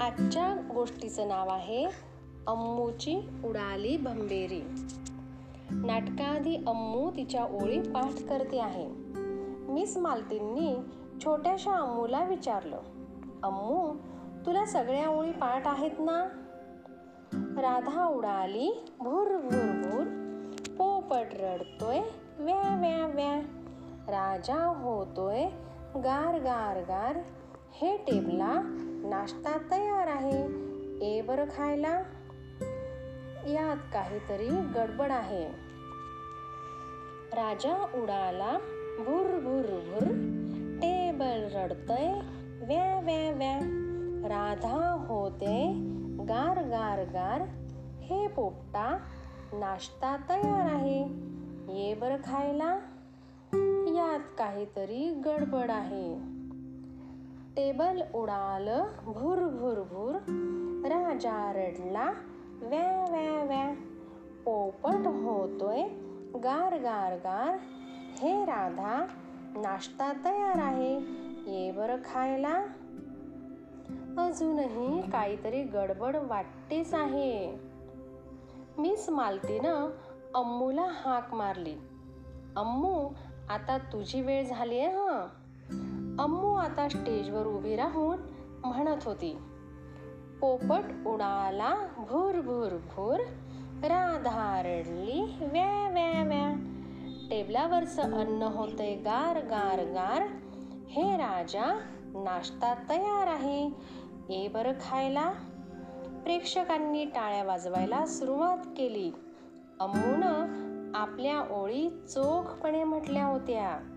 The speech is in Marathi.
आजच्या गोष्टीचं नाव आहे अम्मूची उडाली भंबेरी नाटकाआधी अम्मू तिच्या ओळी पाठ करते आहे. मिस मालतींनी छोट्याशा अम्मूला विचारलं अम्मू तुला सगळ्या ओळी पाठ आहेत ना? राधा उडाली भुर भुर भुर पोपट रडतोय व्या व्या व्या. राजा होतोय गार गार गार हे टेबला नाश्ता तयार आहे. ए बरं खायला. यात काहीतरी गडबड आहे. राजा उडाला. भुर भुर भुर. टेबल रडतय. व्या व्या व्या. राधा होते. गार गार गार. हे पोपटा नाश्ता तयार आहे. ये बरं खायला. यात काहीतरी गडबड आहे. टेबल उडालं भुर भुर भुर. राजा रडला व्या व्या व्या. पोपट होतोय गार गार गार. हे राधा नाश्ता तयार आहे. ये बरं खायला. अजूनही काहीतरी गडबड वाटतेच आहे. मिस मालतीनं अम्मूला हाक मारली. अम्मू आता तुझी वेळ झाली आहे हं. अम्मू आता स्टेजवर उभी राहून म्हणत होती पोपट उडाला भूर भुर भूर राधा रडली व्या व्या व्या. टेबलावरचं अन्न होते गार गार गार. हे राजा नाश्ता तयार आहे. ए बरं खायला. प्रेक्षकांनी टाळ्या वाजवायला सुरुवात केली. अम्मूनं आपल्या ओळी चोखपणे म्हटल्या होत्या.